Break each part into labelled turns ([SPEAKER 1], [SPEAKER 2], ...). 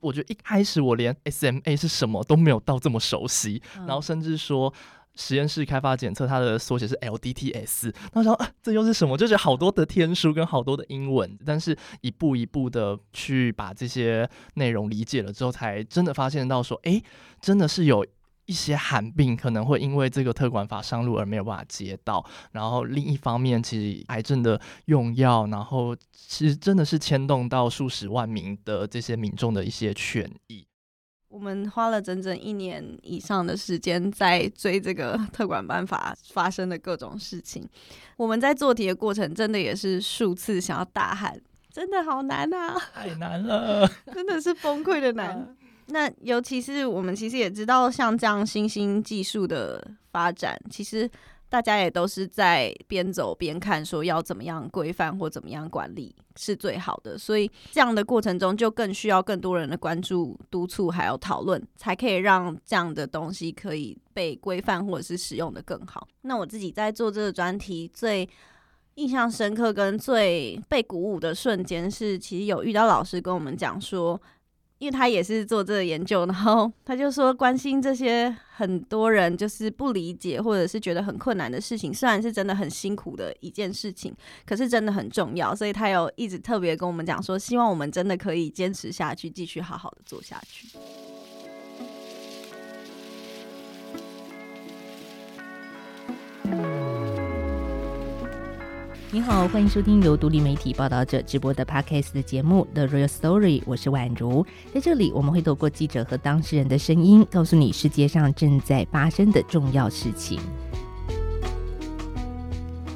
[SPEAKER 1] 我觉得一开始我连 SMA 是什么都没有到这么熟悉，嗯、然后甚至说。实验室开发检测，它的缩写是 LDTS。那时候，啊，这又是什么？就是好多的天书跟好多的英文，但是一步一步的去把这些内容理解了之后，才真的发现到说，哎，真的是有一些罕病可能会因为这个特管法上路而没有办法接到。然后另一方面，其实癌症的用药，然后其实真的是牵动到数十万名的这些民众的一些权益。
[SPEAKER 2] 我们花了整整一年以上的时间在追这个特管办法发生的各种事情。我们在做题的过程，真的也是数次想要大喊：“真的好难啊！”
[SPEAKER 1] 太难了，
[SPEAKER 2] 真的是崩溃的难。那尤其是我们其实也知道，像这样新兴技术的发展，其实。大家也都是在边走边看，说要怎么样规范或怎么样管理是最好的。所以这样的过程中，就更需要更多人的关注、督促，还有讨论，才可以让这样的东西可以被规范或者是使用的更好。那我自己在做这个专题，最印象深刻跟最被鼓舞的瞬间是，其实有遇到老师跟我们讲说。因为他也是做这个研究，然后他就说，关心这些很多人就是不理解或者是觉得很困难的事情，虽然是真的很辛苦的一件事情，可是真的很重要，所以他有一直特别跟我们讲说，希望我们真的可以坚持下去，继续好好的做下去。
[SPEAKER 3] 你好，欢迎收听由独立媒体报道者直播的 Podcast 的节目《The Real Story》，我是宛如。在这里，我们会透过记者和当事人的声音，告诉你世界上正在发生的重要事情。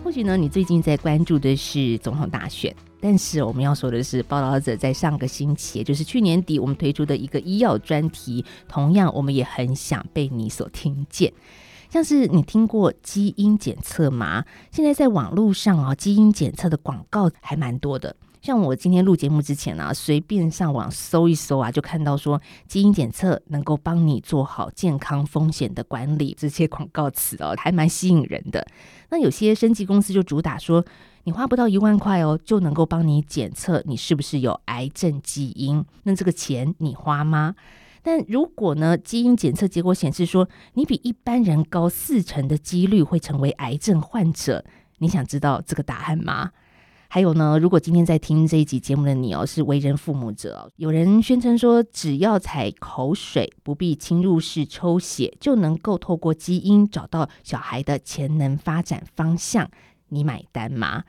[SPEAKER 3] 或许呢，你最近在关注的是总统大选，但是我们要说的是，报道者在上个星期，也就是去年底，我们推出的一个医药专题，同样我们也很想被你所听见。像是你听过基因检测吗？现在在网络上啊，基因检测的广告还蛮多的。像我今天录节目之前呢，随便上网搜一搜啊，就看到说基因检测能够帮你做好健康风险的管理，这些广告词哦，还蛮吸引人的。那有些生技公司就主打说，你花不到一万块哦，就能够帮你检测你是不是有癌症基因。那这个钱你花吗？但如果呢，基因检测结果显示说你比一般人高四成的几率会成为癌症患者，你想知道这个答案吗？还有呢，如果今天在听这一集节目的你哦，是为人父母者，有人宣称说只要采口水，不必侵入式抽血，就能够透过基因找到小孩的潜能发展方向，你买单吗？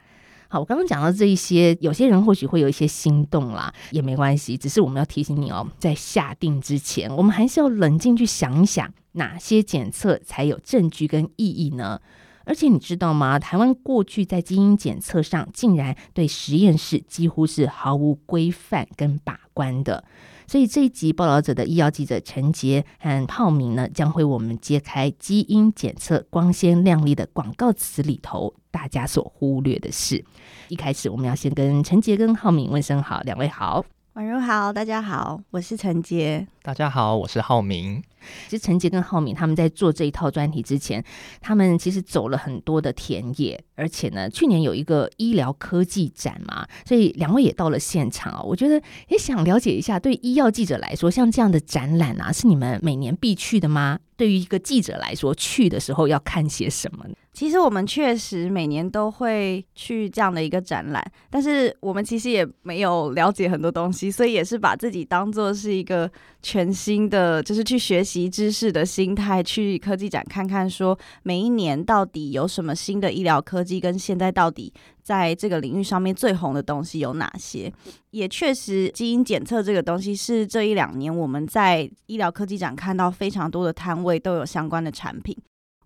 [SPEAKER 3] 好，我刚刚讲到这一些，有些人或许会有一些心动啦，也没关系。只是我们要提醒你哦，在下定之前，我们还是要冷静去想一想，哪些检测才有证据跟意义呢？而且你知道吗？台湾过去在基因检测上，竟然对实验室几乎是毫无规范跟把关的。所以这一集报道者的医药记者陈杰和浩明呢，将会为我们揭开基因检测光鲜亮丽的广告词里头大家所忽略的事。一开始我们要先跟陈杰跟浩明问声好，两位好。
[SPEAKER 2] 宛如好，大家好，我是陈杰。
[SPEAKER 1] 大家好，我是浩明。
[SPEAKER 3] 其实陈杰跟浩敏他们在做这一套专题之前，他们其实走了很多的田野，而且呢，去年有一个医疗科技展嘛，所以两位也到了现场啊。我觉得也想了解一下，对医药记者来说，像这样的展览啊，是你们每年必去的吗？对于一个记者来说，去的时候要看些什么呢？
[SPEAKER 2] 其实我们确实每年都会去这样的一个展览，但是我们其实也没有了解很多东西，所以也是把自己当做是一个全新的，就是去学习知识的心态，去科技展看看，说每一年到底有什么新的医疗科技，跟现在到底在这个领域上面最红的东西有哪些。也确实，基因检测这个东西是这一两年我们在医疗科技展看到非常多的摊位都有相关的产品。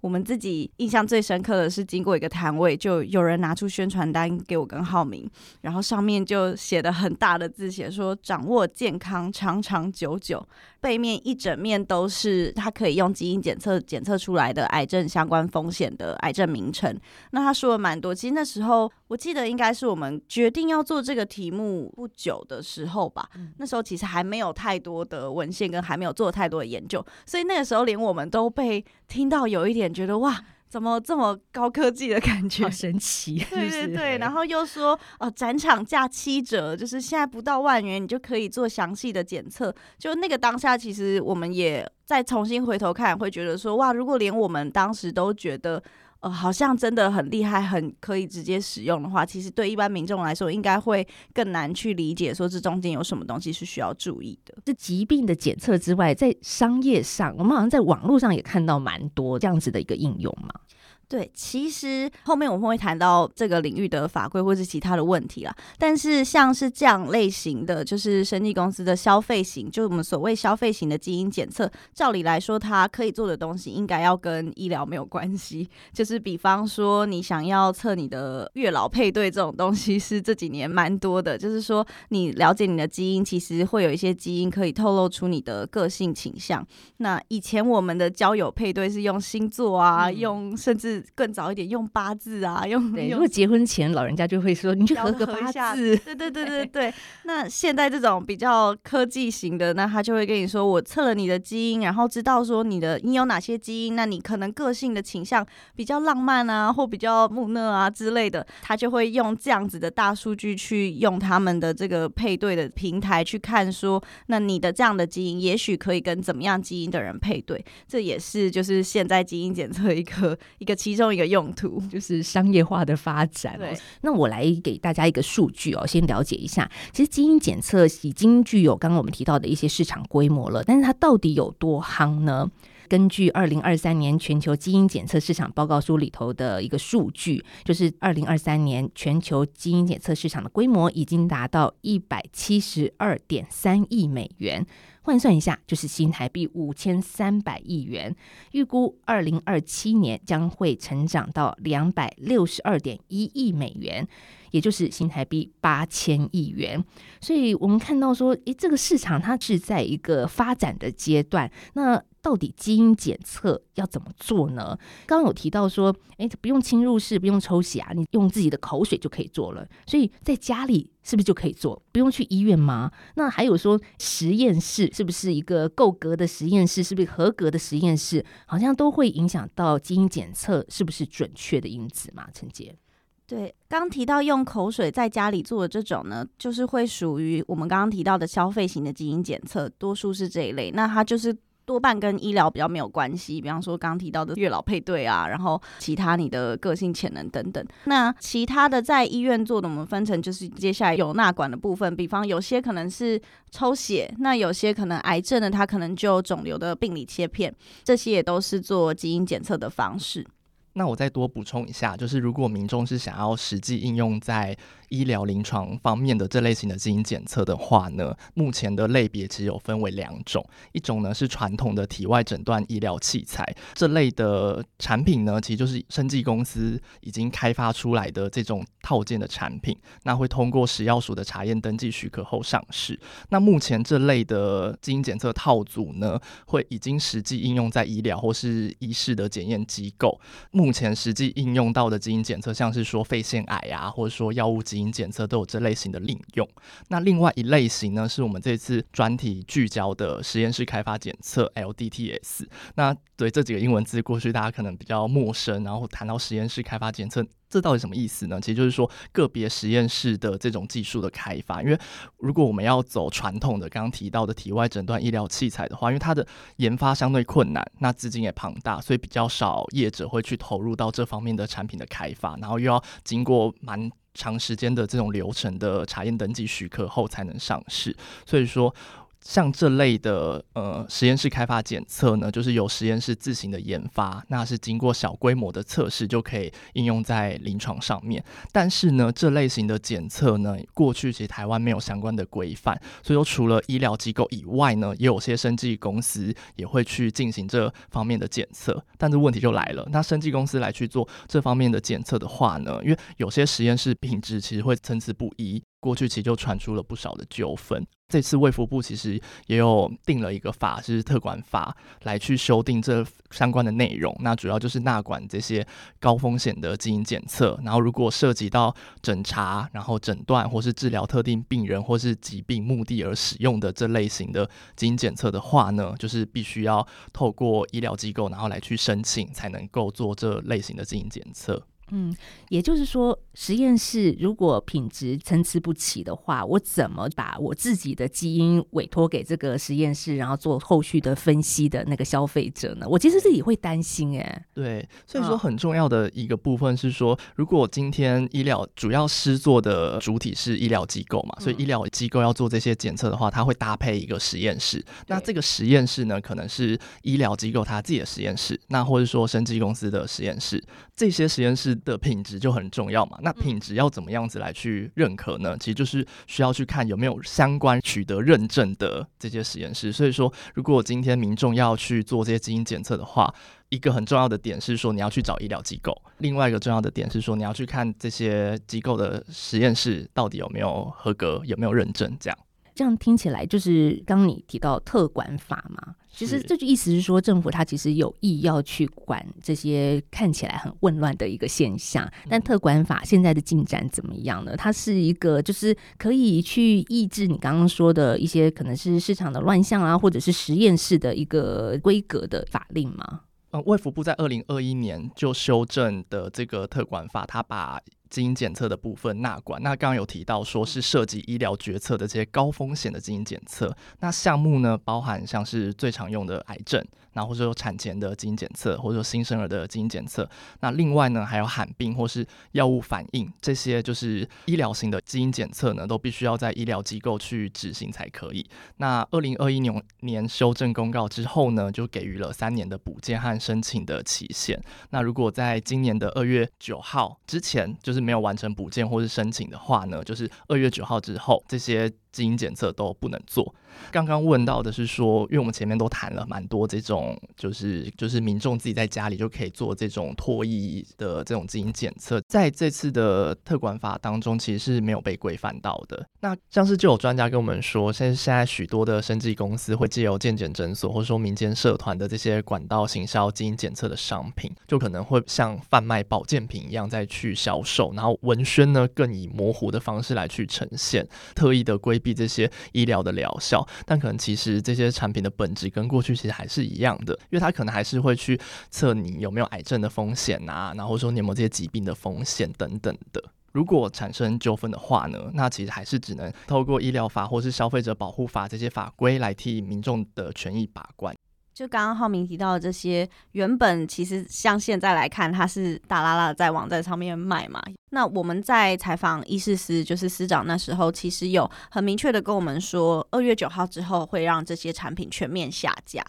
[SPEAKER 2] 我们自己印象最深刻的是，经过一个摊位，就有人拿出宣传单给我跟浩明，然后上面就写的很大的字，写说“掌握健康，长长久久”。背面一整面都是他可以用基因检测检测出来的癌症相关风险的癌症名称。那他说了蛮多，其实那时候我记得应该是我们决定要做这个题目不久的时候吧。那时候其实还没有太多的文献跟还没有做太多的研究，所以那个时候连我们都被听到有一点觉得哇。怎么这么高科技的感觉？
[SPEAKER 3] 好神奇！
[SPEAKER 2] 对对对，然后又说呃，展场价七折，就是现在不到万元，你就可以做详细的检测。就那个当下，其实我们也再重新回头看，会觉得说哇，如果连我们当时都觉得呃好像真的很厉害，很可以直接使用的话，其实对一般民众来说，应该会更难去理解说这中间有什么东西是需要注意的。
[SPEAKER 3] 这疾病的检测之外，在商业上，我们好像在网络上也看到蛮多这样子的一个应用嘛。
[SPEAKER 2] 对，其实后面我们会谈到这个领域的法规或是其他的问题啦。但是像是这样类型的，就是生技公司的消费型，就是我们所谓消费型的基因检测，照理来说，它可以做的东西应该要跟医疗没有关系。就是比方说，你想要测你的月老配对这种东西，是这几年蛮多的。就是说，你了解你的基因，其实会有一些基因可以透露出你的个性倾向。那以前我们的交友配对是用星座啊，嗯、用甚至。更早一点用八字啊，用对。
[SPEAKER 3] 如果结婚前老人家就会说，你去合个八字。
[SPEAKER 2] 对对对对对。那现在这种比较科技型的，那他就会跟你说，我测了你的基因，然后知道说你的你有哪些基因，那你可能个性的倾向比较浪漫啊，或比较木讷啊之类的，他就会用这样子的大数据去用他们的这个配对的平台去看说，那你的这样的基因也许可以跟怎么样基因的人配对，这也是就是现在基因检测一个一个。其中一个用途
[SPEAKER 3] 就是商业化的发展。对，那我来给大家一个数据哦，先了解一下。其实基因检测已经具有刚刚我们提到的一些市场规模了，但是它到底有多夯呢？根据二零二三年全球基因检测市场报告书里头的一个数据，就是二零二三年全球基因检测市场的规模已经达到一百七十二点三亿美元。换算一下，就是新台币五千三百亿元。预估二零二七年将会成长到两百六十二点一亿美元，也就是新台币八千亿元。所以，我们看到说，诶，这个市场它是在一个发展的阶段。那到底基因检测要怎么做呢？刚刚有提到说，诶，不用侵入式，不用抽血啊，你用自己的口水就可以做了。所以在家里是不是就可以做？不用去医院吗？那还有说，实验室是不是一个够格的实验室？是不是合格的实验室？好像都会影响到基因检测是不是准确的因子嘛？陈杰，
[SPEAKER 2] 对，刚提到用口水在家里做的这种呢，就是会属于我们刚刚提到的消费型的基因检测，多数是这一类。那它就是。多半跟医疗比较没有关系，比方说刚刚提到的月老配对啊，然后其他你的个性潜能等等。那其他的在医院做的，我们分成就是接下来有纳管的部分，比方有些可能是抽血，那有些可能癌症的，它可能就肿瘤的病理切片，这些也都是做基因检测的方式。
[SPEAKER 1] 那我再多补充一下，就是如果民众是想要实际应用在医疗临床方面的这类型的基因检测的话呢，目前的类别其实有分为两种，一种呢是传统的体外诊断医疗器材这类的产品呢，其实就是生技公司已经开发出来的这种套件的产品，那会通过食药署的查验登记许可后上市。那目前这类的基因检测套组呢，会已经实际应用在医疗或是医事的检验机构。目前实际应用到的基因检测，像是说肺腺癌啊，或者说药物基因检测都有这类型的应用。那另外一类型呢，是我们这次专题聚焦的实验室开发检测 LDTS。那对这几个英文字，过去大家可能比较陌生。然后谈到实验室开发检测，这到底什么意思呢？其实就是说个别实验室的这种技术的开发。因为如果我们要走传统的刚刚提到的体外诊断医疗器材的话，因为它的研发相对困难，那资金也庞大，所以比较少业者会去投入到这方面的产品的开发，然后又要经过蛮长时间的这种流程的查验登记许可后才能上市，所以说。像这类的呃实验室开发检测呢，就是由实验室自行的研发，那是经过小规模的测试就可以应用在临床上面。但是呢，这类型的检测呢，过去其实台湾没有相关的规范，所以说除了医疗机构以外呢，也有些生技公司也会去进行这方面的检测。但是问题就来了，那生技公司来去做这方面的检测的话呢，因为有些实验室品质其实会参差不一。过去其实就传出了不少的纠纷。这次卫福部其实也有定了一个法，是特管法，来去修订这相关的内容。那主要就是纳管这些高风险的基因检测，然后如果涉及到诊查、然后诊断或是治疗特定病人或是疾病目的而使用的这类型的基因检测的话呢，就是必须要透过医疗机构，然后来去申请，才能够做这类型的基因检测。
[SPEAKER 3] 嗯，也就是说，实验室如果品质参差不齐的话，我怎么把我自己的基因委托给这个实验室，然后做后续的分析的那个消费者呢？我其实自己会担心哎。
[SPEAKER 1] 对，所以说很重要的一个部分是说，如果今天医疗主要施作的主体是医疗机构嘛，所以医疗机构要做这些检测的话，它会搭配一个实验室。那这个实验室呢，可能是医疗机构它自己的实验室，那或者说生技公司的实验室，这些实验室。的品质就很重要嘛，那品质要怎么样子来去认可呢？其实就是需要去看有没有相关取得认证的这些实验室。所以说，如果今天民众要去做这些基因检测的话，一个很重要的点是说你要去找医疗机构；另外一个重要的点是说你要去看这些机构的实验室到底有没有合格、有没有认证，这样。
[SPEAKER 3] 这样听起来就是刚刚你提到特管法嘛，其实这就意思是说，政府它其实有意要去管这些看起来很混乱的一个现象。但特管法现在的进展怎么样呢？它是一个就是可以去抑制你刚刚说的一些可能是市场的乱象啊，或者是实验室的一个规格的法令吗？
[SPEAKER 1] 嗯，卫福部在二零二一年就修正的这个特管法，它把基因检测的部分纳管，那刚刚有提到说是涉及医疗决策的这些高风险的基因检测，那项目呢，包含像是最常用的癌症，那或者说产前的基因检测，或者说新生儿的基因检测，那另外呢还有罕病或是药物反应这些就是医疗型的基因检测呢，都必须要在医疗机构去执行才可以。那二零二一年年修正公告之后呢，就给予了三年的补件和申请的期限。那如果在今年的二月九号之前，就是没有完成补件或是申请的话呢，就是二月九号之后，这些基因检测都不能做。刚刚问到的是说，因为我们前面都谈了蛮多这种，就是就是民众自己在家里就可以做这种唾液的这种基因检测，在这次的特管法当中，其实是没有被规范到的。那像是就有专家跟我们说，现在现在许多的生技公司会借由健检诊所或者说民间社团的这些管道行销基因检测的商品，就可能会像贩卖保健品一样再去销售，然后文宣呢更以模糊的方式来去呈现，特意的规避这些医疗的疗效。但可能其实这些产品的本质跟过去其实还是一样的，因为它可能还是会去测你有没有癌症的风险啊，然后说你有没有这些疾病的风险等等的。如果产生纠纷的话呢，那其实还是只能透过医疗法或是消费者保护法这些法规来替民众的权益把关。
[SPEAKER 2] 就刚刚浩明提到的这些，原本其实像现在来看，它是大剌剌在网站上面卖嘛。那我们在采访医事司，就是司长那时候，其实有很明确的跟我们说，二月九号之后会让这些产品全面下架。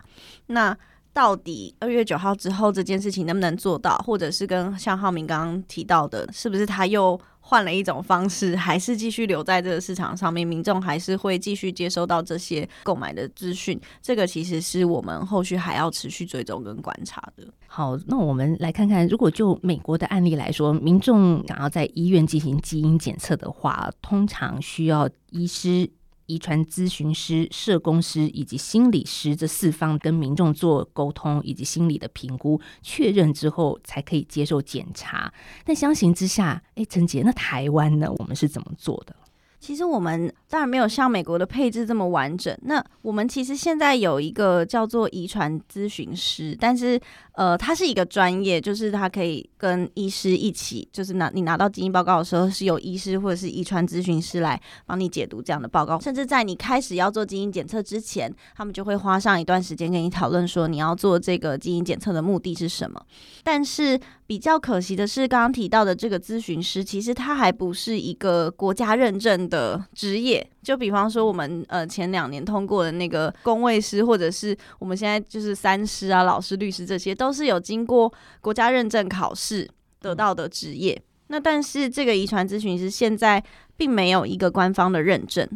[SPEAKER 2] 那到底二月九号之后这件事情能不能做到，或者是跟像浩明刚刚提到的，是不是他又换了一种方式，还是继续留在这个市场上面，民众还是会继续接收到这些购买的资讯。这个其实是我们后续还要持续追踪跟观察的。
[SPEAKER 3] 好，那我们来看看，如果就美国的案例来说，民众想要在医院进行基因检测的话，通常需要医师。遗传咨询师、社工师以及心理师这四方跟民众做沟通以及心理的评估，确认之后才可以接受检查。但相形之下，哎，陈杰，那台湾呢？我们是怎么做的？
[SPEAKER 2] 其实我们当然没有像美国的配置这么完整。那我们其实现在有一个叫做遗传咨询师，但是呃，它是一个专业，就是它可以跟医师一起，就是拿你拿到基因报告的时候，是由医师或者是遗传咨询师来帮你解读这样的报告。甚至在你开始要做基因检测之前，他们就会花上一段时间跟你讨论说你要做这个基因检测的目的是什么。但是比较可惜的是，刚刚提到的这个咨询师，其实他还不是一个国家认证的职业，就比方说我们呃前两年通过的那个公卫师，或者是我们现在就是三师啊、老师、律师，这些都是有经过国家认证考试得到的职业。那但是这个遗传咨询师现在并没有一个官方的认证，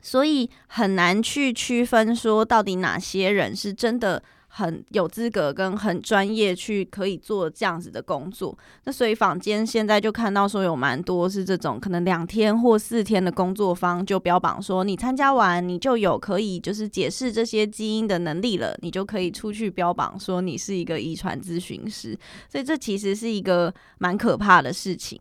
[SPEAKER 2] 所以很难去区分说到底哪些人是真的。很有资格跟很专业去可以做这样子的工作。那所以坊间现在就看到说有蛮多是这种可能两天或四天的工作坊，就标榜说你参加完你就有可以就是解释这些基因的能力了，你就可以出去标榜说你是一个遗传咨询师。所以这其实是一个蛮可怕的事情。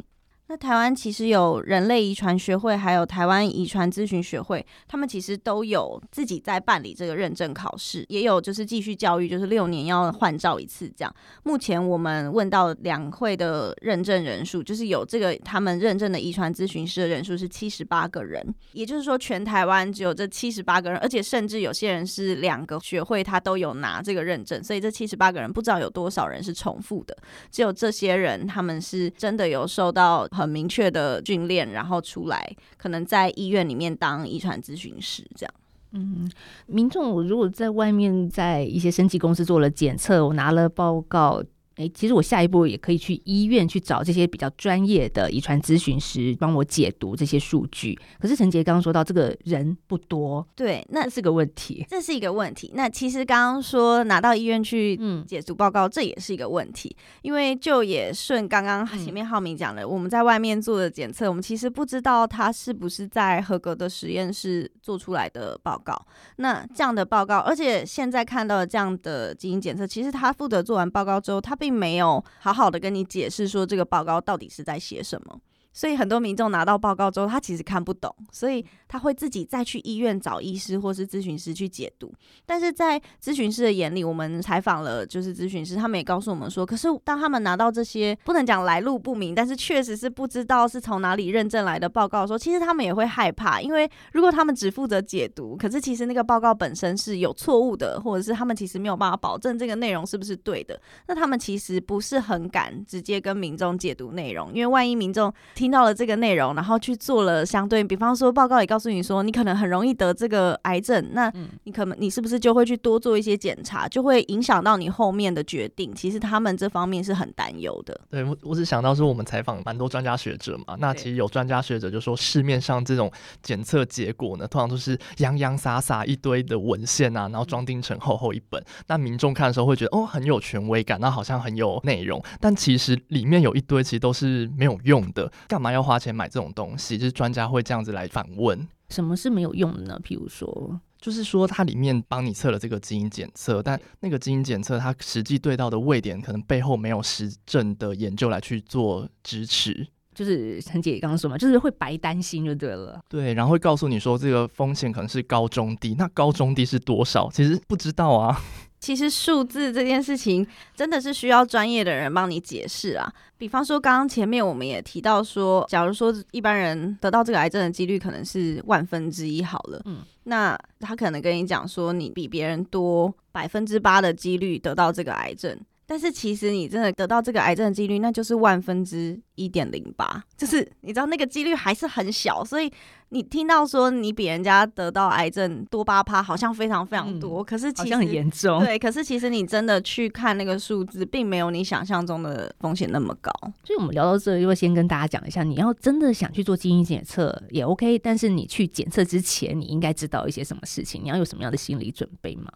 [SPEAKER 2] 那台湾其实有人类遗传学会，还有台湾遗传咨询学会，他们其实都有自己在办理这个认证考试，也有就是继续教育，就是六年要换照一次这样。目前我们问到两会的认证人数，就是有这个他们认证的遗传咨询师的人数是七十八个人，也就是说全台湾只有这七十八个人，而且甚至有些人是两个学会他都有拿这个认证，所以这七十八个人不知道有多少人是重复的，只有这些人他们是真的有受到。很明确的训练，然后出来，可能在医院里面当遗传咨询师这样。
[SPEAKER 3] 嗯，民众如果在外面在一些升级公司做了检测，我拿了报告。哎，其实我下一步也可以去医院去找这些比较专业的遗传咨询师帮我解读这些数据。可是陈杰刚刚说到这个人不多，
[SPEAKER 2] 对，那
[SPEAKER 3] 是个问题，
[SPEAKER 2] 这是一个问题。那其实刚刚说拿到医院去解读报告，嗯、这也是一个问题，因为就也顺刚刚前面浩明讲的，嗯、我们在外面做的检测，我们其实不知道他是不是在合格的实验室做出来的报告。那这样的报告，而且现在看到的这样的基因检测，其实他负责做完报告之后，他并没有好好的跟你解释说这个报告到底是在写什么。所以很多民众拿到报告之后，他其实看不懂，所以他会自己再去医院找医师或是咨询师去解读。但是在咨询师的眼里，我们采访了就是咨询师，他们也告诉我们说，可是当他们拿到这些不能讲来路不明，但是确实是不知道是从哪里认证来的报告的时候，其实他们也会害怕，因为如果他们只负责解读，可是其实那个报告本身是有错误的，或者是他们其实没有办法保证这个内容是不是对的，那他们其实不是很敢直接跟民众解读内容，因为万一民众。听到了这个内容，然后去做了相对，比方说报告也告诉你说，你可能很容易得这个癌症，那你可能你是不是就会去多做一些检查，就会影响到你后面的决定？其实他们这方面是很担忧的。
[SPEAKER 1] 对，我我只想到说，我们采访蛮多专家学者嘛，那其实有专家学者就说，市面上这种检测结果呢，通常都是洋洋洒洒一堆的文献啊，然后装订成厚厚一本，那民众看的时候会觉得哦，很有权威感，那好像很有内容，但其实里面有一堆其实都是没有用的。干嘛要花钱买这种东西？就是专家会这样子来反问：
[SPEAKER 3] 什么是没有用的呢？譬如说，
[SPEAKER 1] 就是说它里面帮你测了这个基因检测，但那个基因检测它实际对到的位点，可能背后没有实证的研究来去做支持。
[SPEAKER 3] 就是陈姐刚刚说嘛，就是会白担心就对了。
[SPEAKER 1] 对，然后会告诉你说这个风险可能是高中低，那高中低是多少？其实不知道啊。
[SPEAKER 2] 其实数字这件事情真的是需要专业的人帮你解释啊。比方说，刚刚前面我们也提到说，假如说一般人得到这个癌症的几率可能是万分之一好了，嗯，那他可能跟你讲说，你比别人多百分之八的几率得到这个癌症。但是其实你真的得到这个癌症的几率，那就是万分之一点零八，就是你知道那个几率还是很小，所以你听到说你比人家得到癌症多八趴，好像非常非常多，嗯、可是其实好
[SPEAKER 3] 像很严重。
[SPEAKER 2] 对，可是其实你真的去看那个数字，并没有你想象中的风险那么高。
[SPEAKER 3] 所以我们聊到这，就会先跟大家讲一下，你要真的想去做基因检测也 OK，但是你去检测之前，你应该知道一些什么事情，你要有什么样的心理准备吗？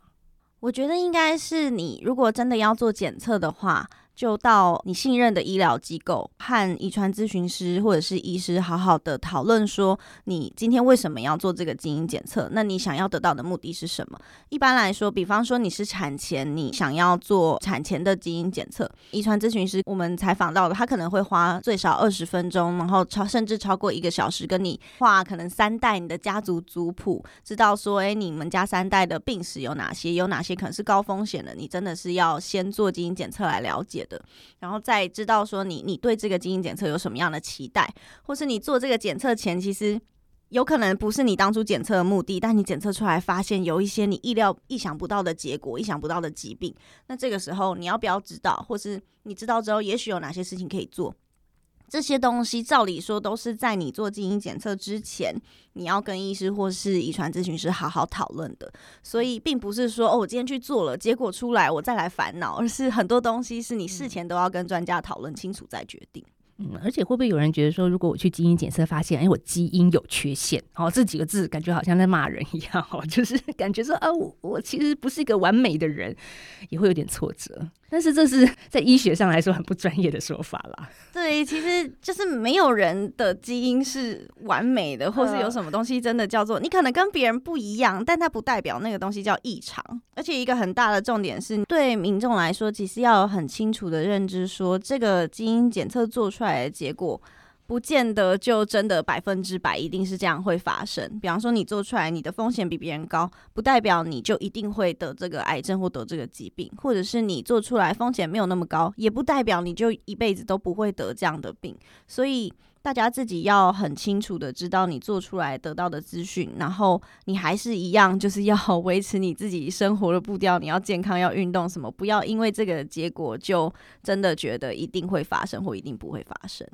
[SPEAKER 2] 我觉得应该是你，如果真的要做检测的话。就到你信任的医疗机构，和遗传咨询师或者是医师好好的讨论，说你今天为什么要做这个基因检测？那你想要得到的目的是什么？一般来说，比方说你是产前，你想要做产前的基因检测，遗传咨询师我们采访到的，他可能会花最少二十分钟，然后超甚至超过一个小时，跟你画可能三代你的家族族谱，知道说，诶，你们家三代的病史有哪些，有哪些可能是高风险的，你真的是要先做基因检测来了解的，然后再知道说你你对这个基因检测有什么样的期待，或是你做这个检测前，其实有可能不是你当初检测的目的，但你检测出来发现有一些你意料意想不到的结果，意想不到的疾病，那这个时候你要不要知道，或是你知道之后，也许有哪些事情可以做？这些东西照理说都是在你做基因检测之前，你要跟医师或是遗传咨询师好好讨论的。所以并不是说哦，我今天去做了，结果出来我再来烦恼，而是很多东西是你事前都要跟专家讨论清楚再决定。
[SPEAKER 3] 嗯，而且会不会有人觉得说，如果我去基因检测发现，哎，我基因有缺陷，哦，这几个字感觉好像在骂人一样，哦，就是感觉说啊，我我其实不是一个完美的人，也会有点挫折。但是这是在医学上来说很不专业的说法啦。
[SPEAKER 2] 对，其实就是没有人的基因是完美的，或是有什么东西真的叫做你可能跟别人不一样，但它不代表那个东西叫异常。而且一个很大的重点是，对民众来说，其实要有很清楚的认知，说这个基因检测做出来的结果。不见得就真的百分之百一定是这样会发生。比方说，你做出来你的风险比别人高，不代表你就一定会得这个癌症或得这个疾病；或者是你做出来风险没有那么高，也不代表你就一辈子都不会得这样的病。所以大家自己要很清楚的知道你做出来得到的资讯，然后你还是一样就是要 维持你自己生活的步调，你要健康，要运动什么，不要因为这个结果就真的觉得一定会发生或一定不会发生。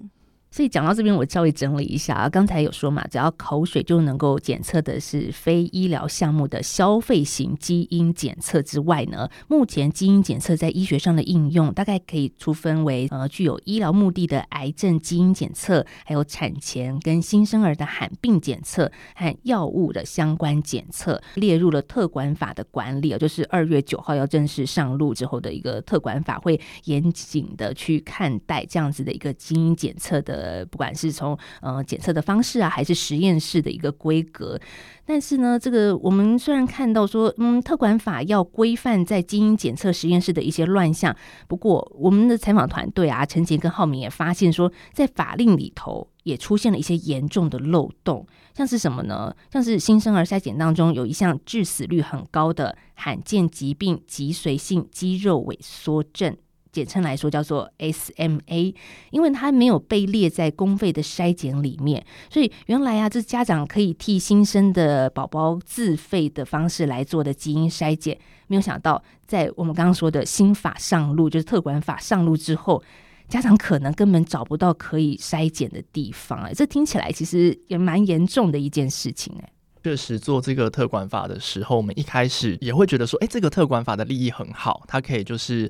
[SPEAKER 3] 所以讲到这边，我稍微整理一下啊。刚才有说嘛，只要口水就能够检测的是非医疗项目的消费型基因检测之外呢，目前基因检测在医学上的应用，大概可以粗分为呃具有医疗目的的癌症基因检测，还有产前跟新生儿的罕病检测和药物的相关检测，列入了特管法的管理啊，就是二月九号要正式上路之后的一个特管法，会严谨的去看待这样子的一个基因检测的。呃，不管是从呃检测的方式啊，还是实验室的一个规格，但是呢，这个我们虽然看到说，嗯，特管法要规范在基因检测实验室的一些乱象，不过我们的采访团队啊，陈杰跟浩明也发现说，在法令里头也出现了一些严重的漏洞，像是什么呢？像是新生儿筛检当中有一项致死率很高的罕见疾病脊髓性肌肉萎缩症。简称来说叫做 SMA，因为它没有被列在公费的筛检里面，所以原来啊，这家长可以替新生的宝宝自费的方式来做的基因筛检，没有想到在我们刚刚说的新法上路，就是特管法上路之后，家长可能根本找不到可以筛检的地方，哎，这听起来其实也蛮严重的一件事情，哎，
[SPEAKER 1] 确实做这个特管法的时候，我们一开始也会觉得说，哎，这个特管法的利益很好，它可以就是。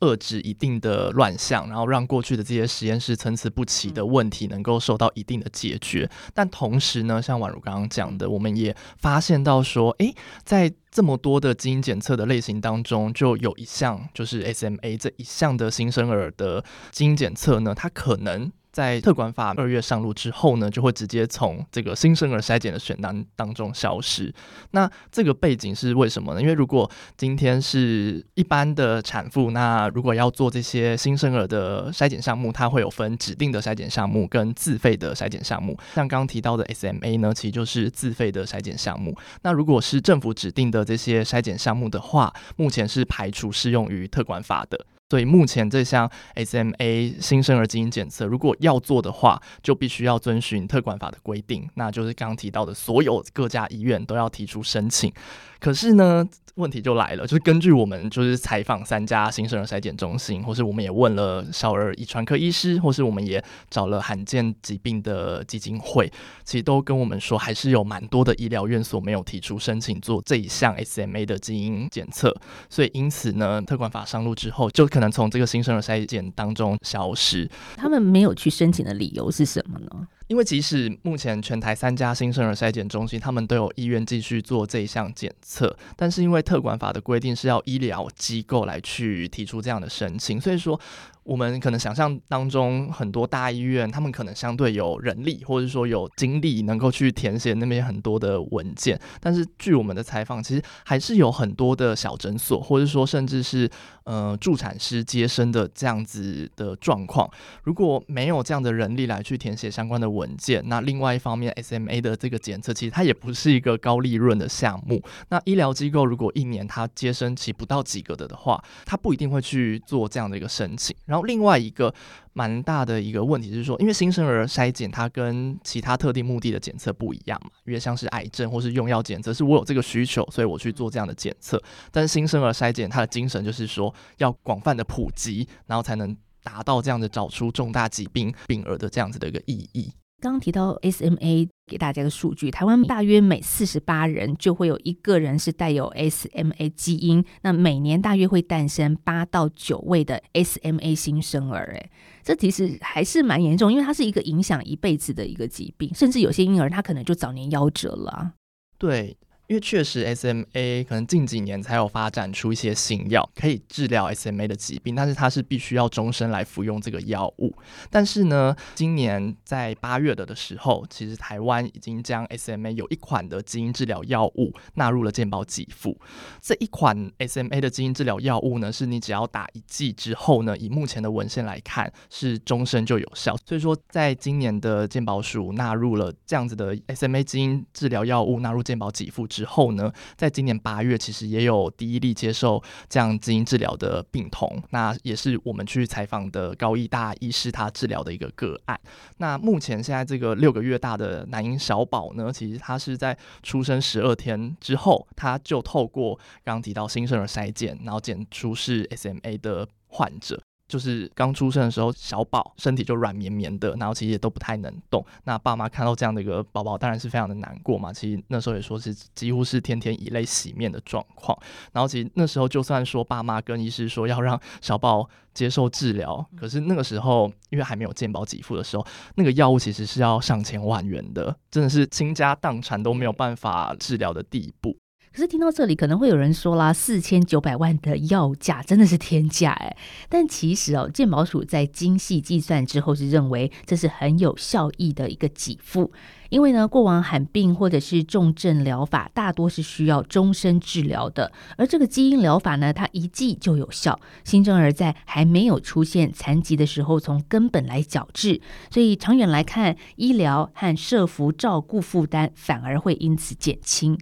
[SPEAKER 1] 遏制一定的乱象，然后让过去的这些实验室参差不齐的问题能够受到一定的解决。但同时呢，像宛如刚刚讲的，我们也发现到说，诶，在这么多的基因检测的类型当中，就有一项就是 SMA 这一项的新生儿的基因检测呢，它可能。在特管法二月上路之后呢，就会直接从这个新生儿筛检的选单当中消失。那这个背景是为什么呢？因为如果今天是一般的产妇，那如果要做这些新生儿的筛检项目，它会有分指定的筛检项目跟自费的筛检项目。像刚刚提到的 SMA 呢，其实就是自费的筛检项目。那如果是政府指定的这些筛检项目的话，目前是排除适用于特管法的。所以目前这项 SMA 新生儿基因检测，如果要做的话，就必须要遵循特管法的规定，那就是刚刚提到的，所有各家医院都要提出申请。可是呢，问题就来了，就是根据我们就是采访三家新生儿筛检中心，或是我们也问了小儿遗传科医师，或是我们也找了罕见疾病的基金会，其实都跟我们说，还是有蛮多的医疗院所没有提出申请做这一项 SMA 的基因检测。所以因此呢，特管法上路之后，就可能从这个新生儿筛检当中消失。
[SPEAKER 3] 他们没有去申请的理由是什么呢？
[SPEAKER 1] 因为即使目前全台三家新生儿筛检中心，他们都有意愿继续做这一项检测，但是因为特管法的规定是要医疗机构来去提出这样的申请，所以说。我们可能想象当中很多大医院，他们可能相对有人力，或者说有精力，能够去填写那边很多的文件。但是据我们的采访，其实还是有很多的小诊所，或者说甚至是呃助产师接生的这样子的状况。如果没有这样的人力来去填写相关的文件，那另外一方面，SMA 的这个检测其实它也不是一个高利润的项目。那医疗机构如果一年它接生期不到几个的的话，它不一定会去做这样的一个申请。然后另外一个蛮大的一个问题是说，因为新生儿筛检它跟其他特定目的的检测不一样嘛，因为像是癌症或是用药检测，是我有这个需求，所以我去做这样的检测。但是新生儿筛检它的精神就是说，要广泛的普及，然后才能达到这样的找出重大疾病病儿的这样子的一个意义。
[SPEAKER 3] 刚刚提到 SMA，给大家的数据，台湾大约每四十八人就会有一个人是带有 SMA 基因，那每年大约会诞生八到九位的 SMA 新生儿，诶，这其实还是蛮严重，因为它是一个影响一辈子的一个疾病，甚至有些婴儿他可能就早年夭折了。
[SPEAKER 1] 对。因为确实 SMA 可能近几年才有发展出一些新药可以治疗 SMA 的疾病，但是它是必须要终身来服用这个药物。但是呢，今年在八月的的时候，其实台湾已经将 SMA 有一款的基因治疗药物纳入了健保给付。这一款 SMA 的基因治疗药物呢，是你只要打一剂之后呢，以目前的文献来看是终身就有效。所以说，在今年的健保署纳入了这样子的 SMA 基因治疗药物纳入健保给付之之后呢，在今年八月，其实也有第一例接受这样基因治疗的病童，那也是我们去采访的高医大医师他治疗的一个个案。那目前现在这个六个月大的男婴小宝呢，其实他是在出生十二天之后，他就透过刚刚提到新生儿筛检，然后检出是 SMA 的患者。就是刚出生的时候，小宝身体就软绵绵的，然后其实也都不太能动。那爸妈看到这样的一个宝宝，当然是非常的难过嘛。其实那时候也说是几乎是天天以泪洗面的状况。然后其实那时候就算说爸妈跟医师说要让小宝接受治疗，可是那个时候因为还没有健保给付的时候，那个药物其实是要上千万元的，真的是倾家荡产都没有办法治疗的地步。
[SPEAKER 3] 可是听到这里，可能会有人说啦，四千九百万的药价真的是天价哎！但其实哦，健保署在精细计算之后，是认为这是很有效益的一个给付，因为呢，过往罕病或者是重症疗法，大多是需要终身治疗的，而这个基因疗法呢，它一剂就有效，新生儿在还没有出现残疾的时候，从根本来矫治，所以长远来看，医疗和社福照顾负担反而会因此减轻。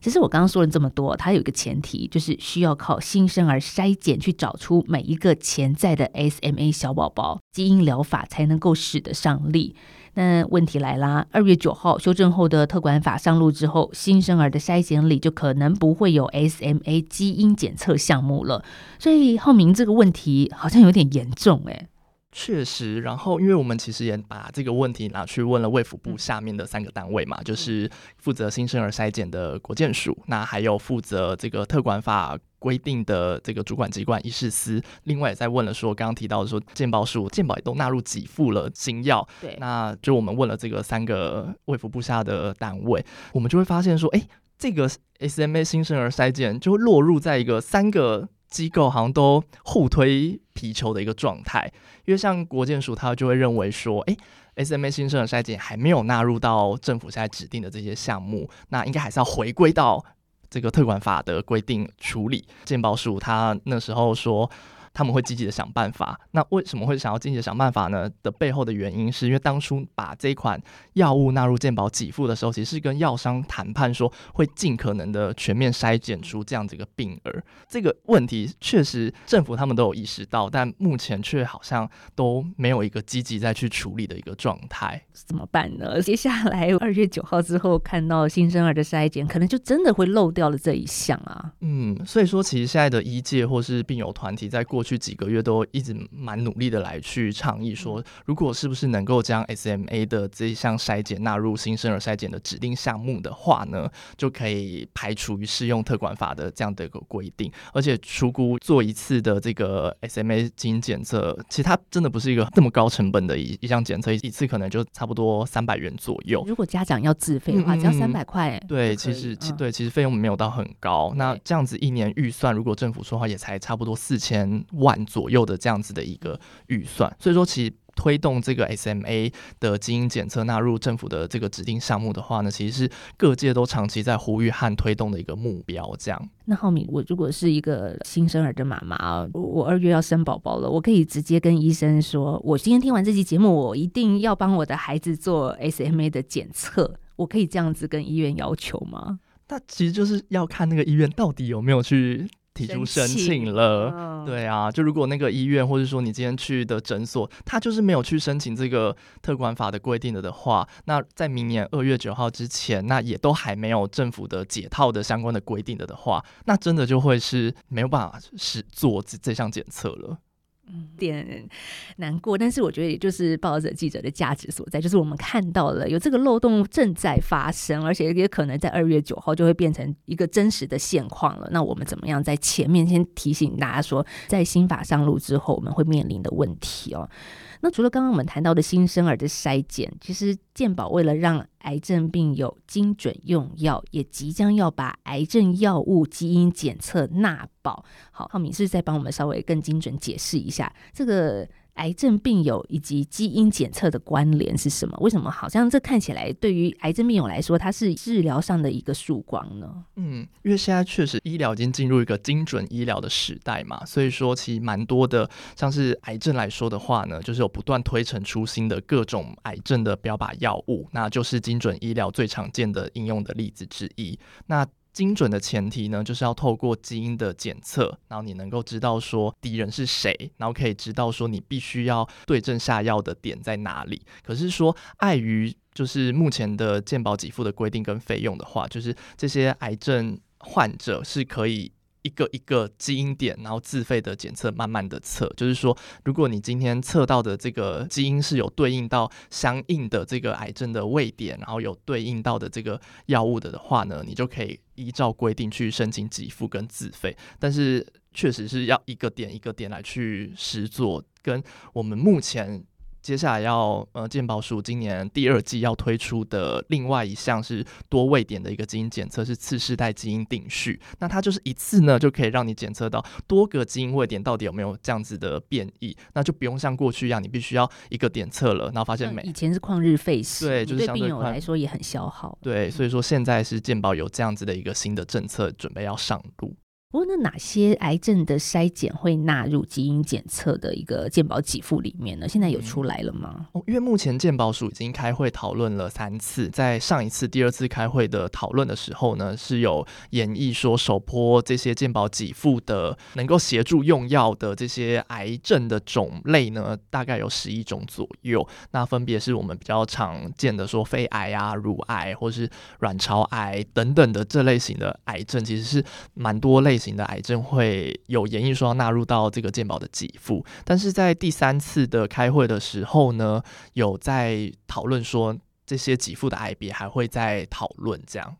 [SPEAKER 3] 其实我刚刚说了这么多，它有一个前提，就是需要靠新生儿筛检去找出每一个潜在的 SMA 小宝宝，基因疗法才能够使得上力。那问题来啦，二月九号修正后的特管法上路之后，新生儿的筛检里就可能不会有 SMA 基因检测项目了。所以浩明这个问题好像有点严重诶。
[SPEAKER 1] 确实，然后因为我们其实也把这个问题拿去问了卫福部下面的三个单位嘛，就是负责新生儿筛检的国健署，那还有负责这个特管法规定的这个主管机关医事司，另外也在问了说，刚刚提到的说健保署健保也都纳入给付了新药，对，那就我们问了这个三个卫福部下的单位，我们就会发现说，哎，这个 SMA 新生儿筛检就会落入在一个三个。机构好像都互推皮球的一个状态，因为像国建署，他就会认为说，诶，SMA 新生的筛检还没有纳入到政府现在指定的这些项目，那应该还是要回归到这个特管法的规定处理。健保署他那时候说。他们会积极的想办法。那为什么会想要积极的想办法呢？的背后的原因是因为当初把这款药物纳入健保给付的时候，其实是跟药商谈判说会尽可能的全面筛检出这样子一个病儿。这个问题确实政府他们都有意识到，但目前却好像都没有一个积极再去处理的一个状态。
[SPEAKER 3] 怎么办呢？接下来二月九号之后看到新生儿的筛检，可能就真的会漏掉了这一项啊。
[SPEAKER 1] 嗯，所以说其实现在的医界或是病友团体在过去。去几个月都一直蛮努力的来去倡议说，如果是不是能够将 SMA 的这一项筛检纳入新生儿筛检的指定项目的话呢，就可以排除于适用特管法的这样的一个规定。而且出估做一次的这个 SMA 基因检测，其实它真的不是一个这么高成本的一一项检测，一次可能就差不多三百元左右。
[SPEAKER 3] 如果家长要自费的话，只要三百块。
[SPEAKER 1] 对，其实其对其实费用没有到很高。那这样子一年预算，如果政府说话也才差不多四千。万左右的这样子的一个预算，所以说其实推动这个 SMA 的基因检测纳入政府的这个指定项目的话呢，其实是各界都长期在呼吁和推动的一个目标。这样，
[SPEAKER 3] 那浩敏，我如果是一个新生儿的妈妈，我二月要生宝宝了，我可以直接跟医生说，我今天听完这期节目，我一定要帮我的孩子做 SMA 的检测，我可以这样子跟医院要求吗？
[SPEAKER 1] 那其实就是要看那个医院到底有没有去。提出申请了，哦、对啊，就如果那个医院或者说你今天去的诊所，他就是没有去申请这个特管法的规定的的话，那在明年二月九号之前，那也都还没有政府的解套的相关的规定的的话，那真的就会是没有办法是做这这项检测了。
[SPEAKER 3] 点难过，但是我觉得也就是报道者记者的价值所在，就是我们看到了有这个漏洞正在发生，而且也可能在二月九号就会变成一个真实的现况了。那我们怎么样在前面先提醒大家说，在新法上路之后，我们会面临的问题哦？那除了刚刚我们谈到的新生儿的筛检，其实健保为了让癌症病友精准用药，也即将要把癌症药物基因检测纳保。好，浩明是再帮我们稍微更精准解释一下这个。癌症病友以及基因检测的关联是什么？为什么好像这看起来对于癌症病友来说，它是治疗上的一个曙光呢？
[SPEAKER 1] 嗯，因为现在确实医疗已经进入一个精准医疗的时代嘛，所以说其实蛮多的，像是癌症来说的话呢，就是有不断推陈出新的各种癌症的标靶药物，那就是精准医疗最常见的应用的例子之一。那精准的前提呢，就是要透过基因的检测，然后你能够知道说敌人是谁，然后可以知道说你必须要对症下药的点在哪里。可是说碍于就是目前的健保给付的规定跟费用的话，就是这些癌症患者是可以。一个一个基因点，然后自费的检测，慢慢的测。就是说，如果你今天测到的这个基因是有对应到相应的这个癌症的位点，然后有对应到的这个药物的的话呢，你就可以依照规定去申请给付跟自费。但是，确实是要一个点一个点来去实做，跟我们目前。接下来要呃，健保署今年第二季要推出的另外一项是多位点的一个基因检测，是次世代基因定序。那它就是一次呢，就可以让你检测到多个基因位点到底有没有这样子的变异，那就不用像过去一样，你必须要一个点测了，然后发现没。
[SPEAKER 3] 以前是旷日费时，
[SPEAKER 1] 对，就是相对
[SPEAKER 3] 病友来说也很消耗。
[SPEAKER 1] 对，所以说现在是健保有这样子的一个新的政策准备要上路。
[SPEAKER 3] 不过，那哪些癌症的筛检会纳入基因检测的一个健保给付里面呢？现在有出来了
[SPEAKER 1] 吗？哦、因为目前健保署已经开会讨论了三次，在上一次、第二次开会的讨论的时候呢，是有演绎说，首波这些健保给付的能够协助用药的这些癌症的种类呢，大概有十一种左右。那分别是我们比较常见的说肺癌啊、乳癌或是卵巢癌等等的这类型的癌症，其实是蛮多类。型的癌症会有研议说要纳入到这个健保的给付，但是在第三次的开会的时候呢，有在讨论说这些给付的癌别还会再讨论这样。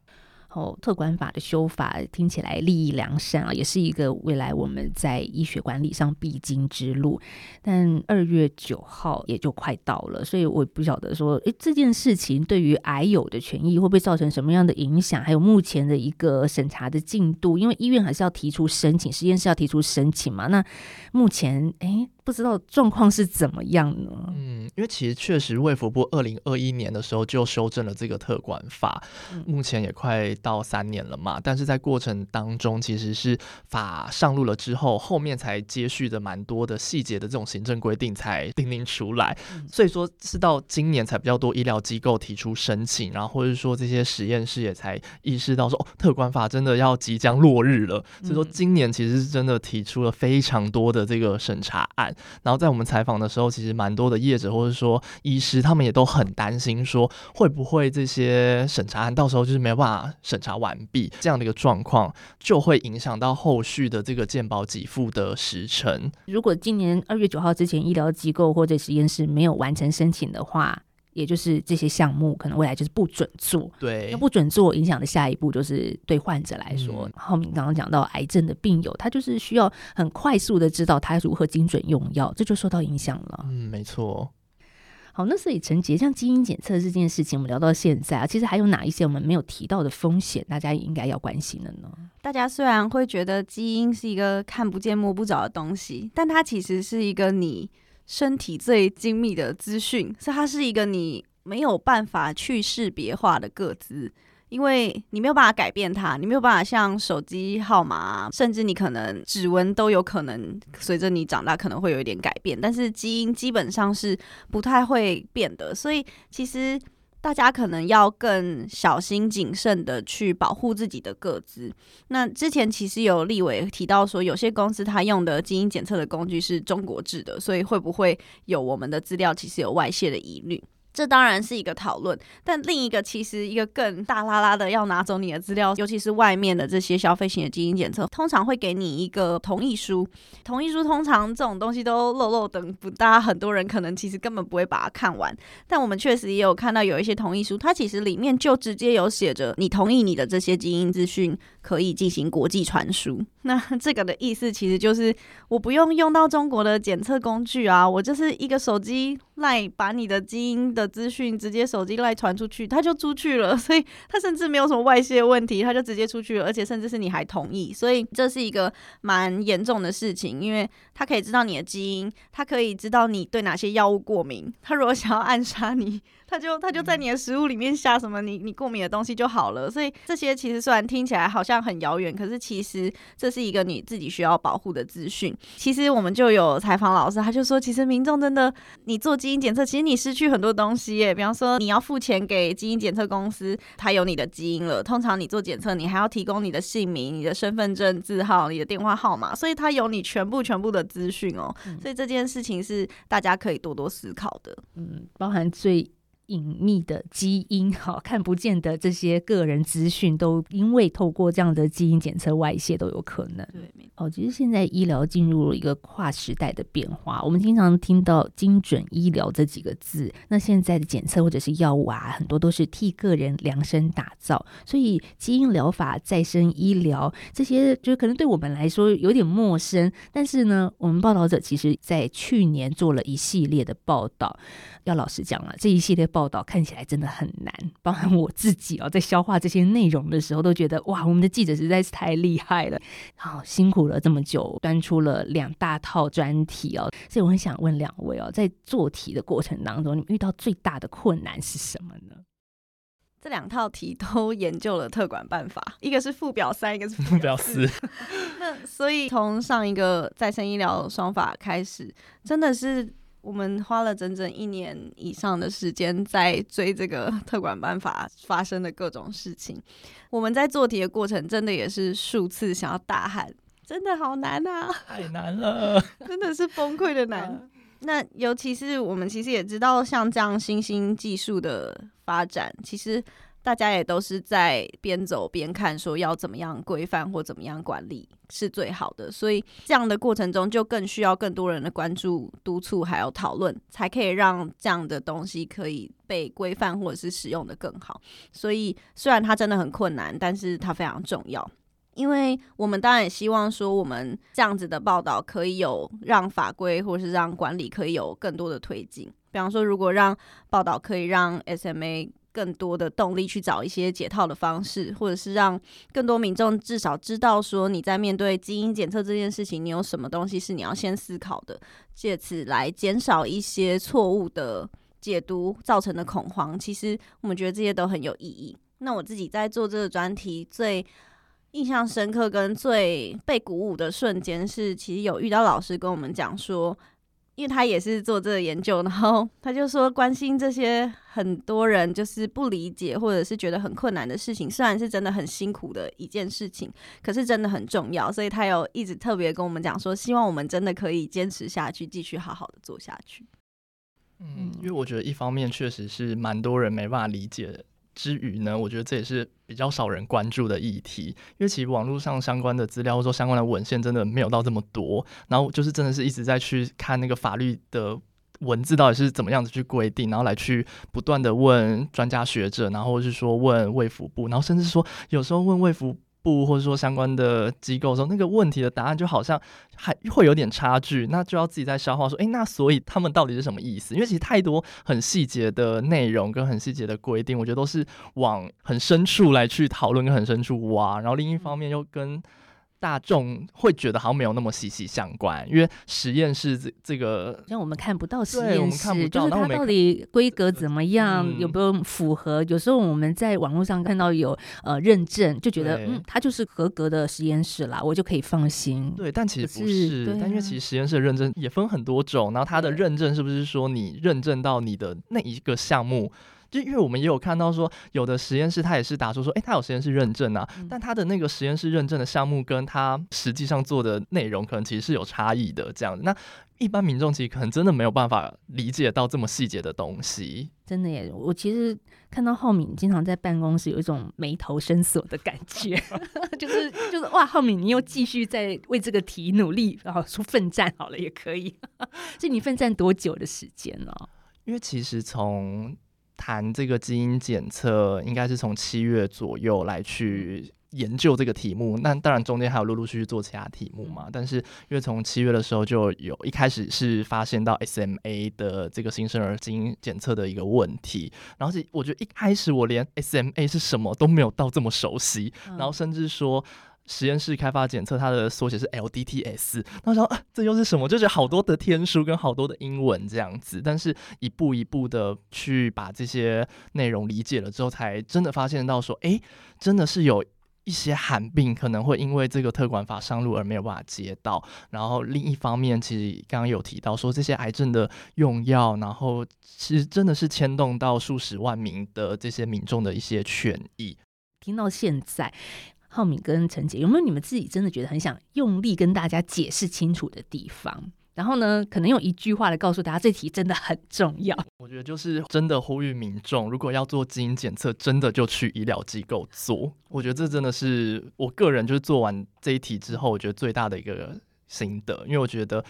[SPEAKER 3] 哦，特管法的修法听起来立意良善啊，也是一个未来我们在医学管理上必经之路。但二月九号也就快到了，所以我不晓得说，诶，这件事情对于癌友的权益会不会造成什么样的影响？还有目前的一个审查的进度，因为医院还是要提出申请，实验室要提出申请嘛。那目前，诶。不知道状况是怎么样呢？
[SPEAKER 1] 嗯，因为其实确实卫福部二零二一年的时候就修正了这个特管法，嗯，目前也快到三年了嘛。但是在过程当中，其实是法上路了之后，后面才接续的蛮多的细节的这种行政规定才订定出来。嗯，所以说是到今年才比较多医疗机构提出申请，然后或者说这些实验室也才意识到说，哦，特管法真的要即将落日了。所以说今年其实是真的提出了非常多的这个审查案。然后在我们采访的时候，其实蛮多的业者或者说医师，他们也都很担心，说会不会这些审查案到时候就是没有办法审查完毕，这样的一个状况就会影响到后续的这个健保给付的时程。
[SPEAKER 3] 如果今年二月九号之前，医疗机构或者实验室没有完成申请的话，也就是这些项目可能未来就是不准做，
[SPEAKER 1] 对，
[SPEAKER 3] 那不准做影响的下一步就是对患者来说，嗯、浩闵刚刚讲到癌症的病友，他就是需要很快速的知道他如何精准用药，这就受到影响了。
[SPEAKER 1] 嗯，没错。
[SPEAKER 3] 好，那所以陈杰，像基因检测这件事情，我们聊到现在啊，其实还有哪一些我们没有提到的风险，大家也应该要关心的呢？
[SPEAKER 2] 大家虽然会觉得基因是一个看不见摸不着的东西，但它其实是一个你。身体最精密的资讯，所以它是一个你没有办法去识别化的个资，因为你没有办法改变它，你没有办法像手机号码，甚至你可能指纹都有可能随着你长大可能会有一点改变，但是基因基本上是不太会变的，所以其实。大家可能要更小心谨慎的去保护自己的个资。那之前其实有立委提到说，有些公司他用的基因检测的工具是中国制的，所以会不会有我们的资料其实有外泄的疑虑？这当然是一个讨论，但另一个其实一个更大拉拉的要拿走你的资料，尤其是外面的这些消费型的基因检测，通常会给你一个同意书。同意书通常这种东西都漏漏等不，大很多人可能其实根本不会把它看完。但我们确实也有看到有一些同意书，它其实里面就直接有写着你同意你的这些基因资讯可以进行国际传输。那 这个的意思其实就是我不用用到中国的检测工具啊，我就是一个手机来把你的基因的资讯直接手机赖传出去，他就出去了，所以他甚至没有什么外泄问题，他就直接出去了，而且甚至是你还同意，所以 这是一个蛮严重的事情，因为他可以知道你的基因，他可以知道你对哪些药物过敏，他如果想要暗杀你。他就他就在你的食物里面下什么你你过敏的东西就好了，所以这些其实虽然听起来好像很遥远，可是其实这是一个你自己需要保护的资讯。其实我们就有采访老师，他就说，其实民众真的，你做基因检测，其实你失去很多东西耶。比方说，你要付钱给基因检测公司，他有你的基因了。通常你做检测，你还要提供你的姓名、你的身份证字号、你的电话号码，所以他有你全部全部的资讯哦。所以这件事情是大家可以多多思考的。
[SPEAKER 3] 嗯，包含最。隐秘的基因，哈，看不见的这些个人资讯，都因为透过这样的基因检测外泄都有可能。
[SPEAKER 2] 对，
[SPEAKER 3] 哦，其实现在医疗进入了一个跨时代的变化，我们经常听到精准医疗这几个字，那现在的检测或者是药物啊，很多都是替个人量身打造，所以基因疗法、再生医疗这些，就是可能对我们来说有点陌生。但是呢，我们报道者其实在去年做了一系列的报道。要老实讲了，这一系列报道看起来真的很难，包含我自己哦，在消化这些内容的时候，都觉得哇，我们的记者实在是太厉害了，好辛苦了这么久，端出了两大套专题哦。所以我很想问两位哦，在做题的过程当中，你们遇到最大的困难是什么呢？
[SPEAKER 2] 这两套题都研究了特管办法，一个是附表三，一个是附表四。那所以从上一个再生医疗双法开始，真的是。我们花了整整一年以上的时间在追这个 特管办法发生的各种事情。我们在做题的过程，真的也是数次想要大喊：“真的好难啊！”
[SPEAKER 1] 太难了，
[SPEAKER 2] 真的是崩溃的难。那尤其是我们其实也知道，像这样新兴技术的发展，其实。大家也都是在边走边看，说要怎么样规范或怎么样管理是最好的。所以这样的过程中，就更需要更多人的关注、督促还有讨论，才可以让这样的东西可以被规范或者是使用的更好。所以虽然它真的很困难，但是它非常重要。因为我们当然也希望说，我们这样子的报道可以有让法规或是让管理可以有更多的推进。比方说，如果让报道可以让 SMA。更多的动力去找一些解套的方式，或者是让更多民众至少知道说，你在面对基因检测这件事情，你有什么东西是你要先思考的，借此来减少一些错误的解读造成的恐慌。其实我们觉得这些都很有意义。那我自己在做这个专题，最印象深刻跟最被鼓舞的瞬间是，其实有遇到老师跟我们讲说。因为他也是做这个研究，然后 他就说，关心这些很多人就是不理解或者是觉得很困难的事情，虽然是真的很辛苦的一件事情，可是真的很重要，所以他有一直特别跟我们讲说，希望我们真的可以坚持下去，继续好好的做下去。
[SPEAKER 1] 嗯，因为我觉得一方面确实是蛮多人没办法理解的。之余呢，我觉得这也是比较少人关注的议题，因为其实网络上相关的资料或者说相关的文献真的没有到这么多，然后就是真的是一直在去看那个法律的文字到底是怎么样子去规定，然后来去不断的问专家学者，然后是说问卫福部，然后甚至说有时候问卫福。部或者说相关的机构说那个问题的答案就好像还会有点差距，那就要自己在消化说，诶、欸，那所以他们到底是什么意思？因为其实太多很细节的内容跟很细节的规定，我觉得都是往很深处来去讨论跟很深处挖，然后另一方面又跟。大众会觉得好像没有那么息息相关，因为实验室这这个
[SPEAKER 3] 让我们看不到实验室，
[SPEAKER 1] 就是
[SPEAKER 3] 它到底规格怎么样，嗯、有没有符合？有时候我们在网络上看到有呃认证，就觉得嗯，它就是合格的实验室啦，我就可以放心。
[SPEAKER 1] 对，但其实不是，是但因为其实实验室的认证也分很多种，然后它的认证是不是说你认证到你的那一个项目？就因为我们也有看到说，有的实验室他也是打出说，诶，他有实验室认证啊，
[SPEAKER 3] 嗯、
[SPEAKER 1] 但他的那个实验室认证的项目跟他实际上做的内容可能其实是有差异的。这样，那一般民众其实可能真的没有办法理解到这么细节的东西。
[SPEAKER 3] 真的耶，我其实看到浩敏经常在办公室有一种眉头深锁的感觉，就是就是哇，浩敏你又继续在为这个题努力，然后说奋战好了也可以。所以你奋战多久的时间呢？
[SPEAKER 1] 因为其实从谈这个基因检测，应该是从七月左右来去研究这个题目。那当然中间还有陆陆续续做其他题目嘛。但是因为从七月的时候就有一开始是发现到 SMA 的这个新生儿基因检测的一个问题，然后是我觉得一开始我连 SMA 是什么都没有到这么熟悉，然后甚至说。实验室开发检测，它的缩写是 LDTS。那时候啊，这又是什么？就是好多的天书跟好多的英文这样子。但是一步一步的去把这些内容理解了之后，才真的发现到说，哎，真的是有一些罕病可能会因为这个特管法上路而没有办法接到。然后另一方面，其实刚刚有提到说，这些癌症的用药，然后其实真的是牵动到数十万名的这些民众的一些权益。
[SPEAKER 3] 听到现在。浩敏跟陈杰，有没有你们自己真的觉得很想用力跟大家解释清楚的地方？然后呢，可能用一句话来告诉大家，这题真的很重要。
[SPEAKER 1] 我觉得就是真的呼吁民众，如果要做基因检测，真的就去医疗机构做。我觉得这真的是我个人就是做完这一题之后，我觉得最大的一个心得，因为我觉得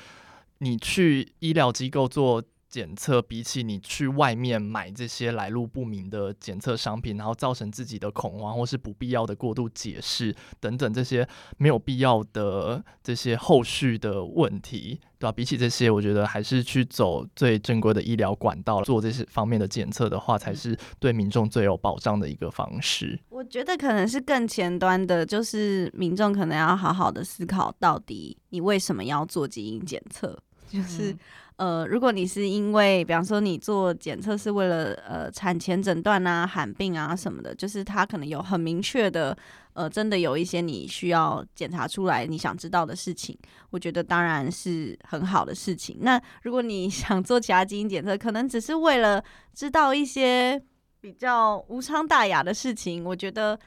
[SPEAKER 1] 你去医疗机构做。检测比起你去外面买这些来路不明的检测商品，然后造成自己的恐慌或是不必要的过度解释等等这些没有必要的这些后续的问题，对吧？比起这些，我觉得还是去走最正规的医疗管道做这些方面的检测的话，才是对民众最有保障的一个方式。
[SPEAKER 2] 我觉得可能是更前端的，就是民众可能要好好的思考，到底你为什么要做基因检测，就是。嗯呃，如果你是因为，比方说你做检测是为了呃产前诊断啊、罕病啊什么的，就是它可能有很明确的，呃，真的有一些你需要检查出来你想知道的事情，我觉得当然是很好的事情。那如果你 想做其他基因检测，可能只是为了知道一些比较无伤大雅的事情，我觉得。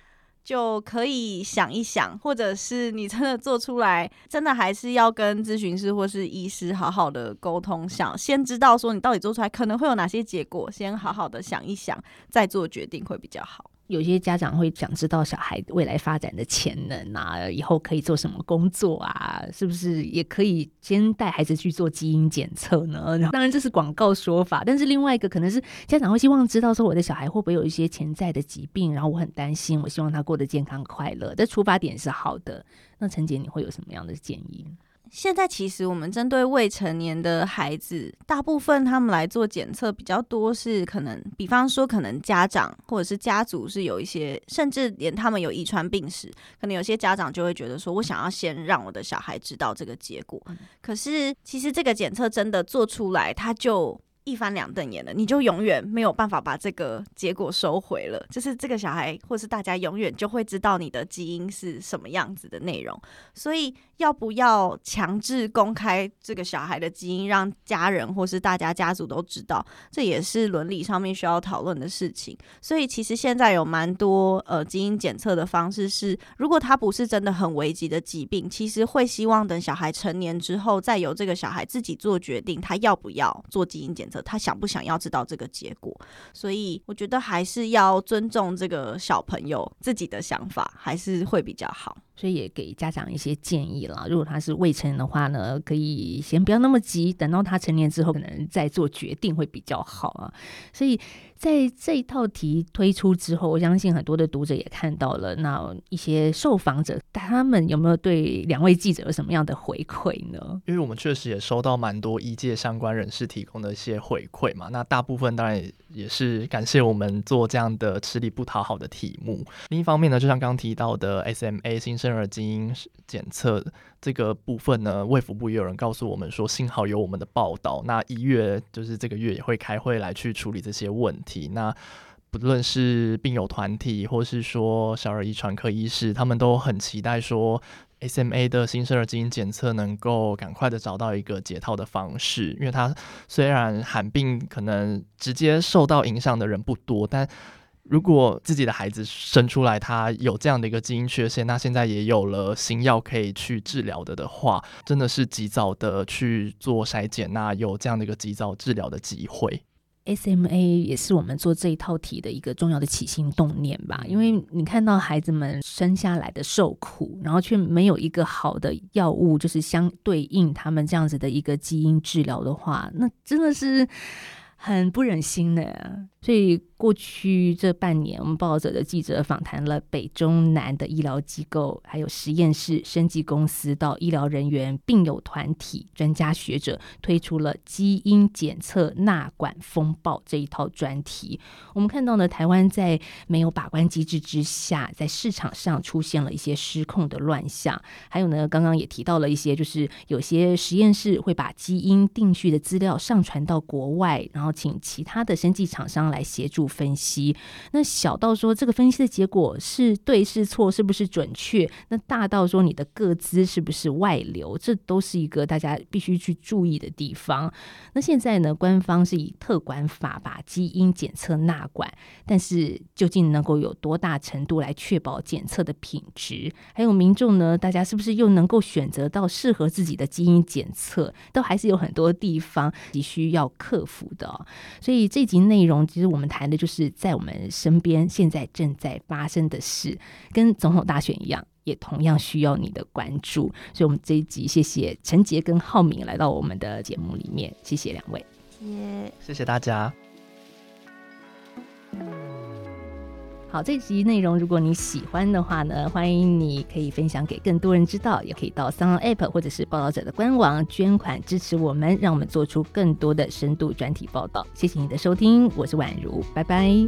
[SPEAKER 2] 就可以想一想，或者是你真的做出来，真的还是要跟咨询师或是医师好好的沟通，想先知道说你到底做出来可能会有哪些结果，先好好的想一想，再做决定会比较好。
[SPEAKER 3] 有些家长会想知道小孩未来发展的潜能啊，以后可以做什么工作啊，是不是也可以先带孩子去做基因检测呢？当然这是广告说法，但是另外一个可能是家长会希望知道说我的小孩会不会有一些潜在的疾病，然后我很担心，我希望他过得健康快乐。这出发点是好的。那陈杰，你会有什么样的建议？
[SPEAKER 2] 现在其实我们针对未成年的孩子，大部分他们来做检测比较多，是可能，比方说可能家长或者是家族是有一些，甚至连他们有遗传病史，可能有些家长就会觉得说，我想要先让我的小孩知道这个结果。可是其实这个检测真的做出来，他就。一翻两瞪眼的，你就永远没有办法把这个结果收回了。就是这个小孩，或是大家永远就会知道你的基因是什么样子的内容。所以，要不要强制公开这个小孩的基因，让家人或是大家家族都知道，这也是伦理上面需要讨论的事情。所以，其实现在有蛮多呃基因检测的方式是，如果他不是真的很危急的疾病，其实会希望等小孩成年之后，再由这个小孩自己做决定，他要不要做基因检他想不想要知道这个结果？所以我觉得还是要尊重这个小朋友自己的想法，还是会比较好。
[SPEAKER 3] 所以也给家长一些建议了。如果他是未成年的话呢，可以先不要那么急，等到他成年之后，可能再做决定会比较好啊。所以。在这一套题推出之后，我相信很多的读者也看到了。那一些受访者，他们有没有对两位记者有什么样的回馈呢？
[SPEAKER 1] 因为我们确实也收到蛮多医界相关人士提供的一些回馈嘛。那大部分当然也是感谢我们做这样的吃力不讨好的题目。另一方面呢，就像刚刚提到的 SMA 新生儿基因检测。这个部分呢，卫福部也有人告诉我们说，幸好有我们的报道。那一月就是这个月也会开会来去处理这些问题。那不论是病友团体，或是说小儿遗传科医师，他们都很期待说。SMA 的新生儿基因检测能够赶快的找到一个解套的方式，因为它虽然罕病可能直接受到影响的人不多，但如果自己的孩子生出来他有这样的一个基因缺陷，那现在也有了新药可以去治疗的的话，真的是及早的去做筛检，那有这样的一个及早治疗的机会。
[SPEAKER 3] SMA 也是我们做这一套题的一个重要的起心动念吧，因为你看到孩子们生下来的受苦，然后却没有一个好的药物，就是相对应他们这样子的一个基因治疗的话，那真的是很不忍心的。所以过去这半年，我们报道者的记者访谈了北中南的医疗机构，还有实验室、生技公司到医疗人员、病友团体、专家学者，推出了基因检测纳管风暴这一套专题。我们看到呢，台湾在没有把关机制之下，在市场上出现了一些失控的乱象。还有呢，刚刚也提到了一些，就是有些实验室会把基因定序的资料上传到国外，然后请其他的生技厂商。来协助分析，那小到说这个分析的结果是对是错，是不是准确？那大到说你的个资是不是外流，这都是一个大家必须去注意的地方。那现在呢，官方是以特管法把基因检测纳管，但是究竟能够有多大程度来确保检测的品质？还有民众呢，大家是不是又能够选择到适合自己的基因检测？都还是有很多地方急需要克服的。所以这集内容。实我们谈的就是在我们身边现在正在发生的事，跟总统大选一样，也同样需要你的关注。所以，我们这一集谢谢陈杰跟浩明来到我们的节目里面，谢谢两位，
[SPEAKER 1] 谢谢大家。
[SPEAKER 3] 好，这集内容如果你喜欢的话呢，欢迎你可以分享给更多人知道，也可以到三六 App 或者是报道者的官网捐款支持我们，让我们做出更多的深度专题报道。谢谢你的收听，我是宛如，拜拜。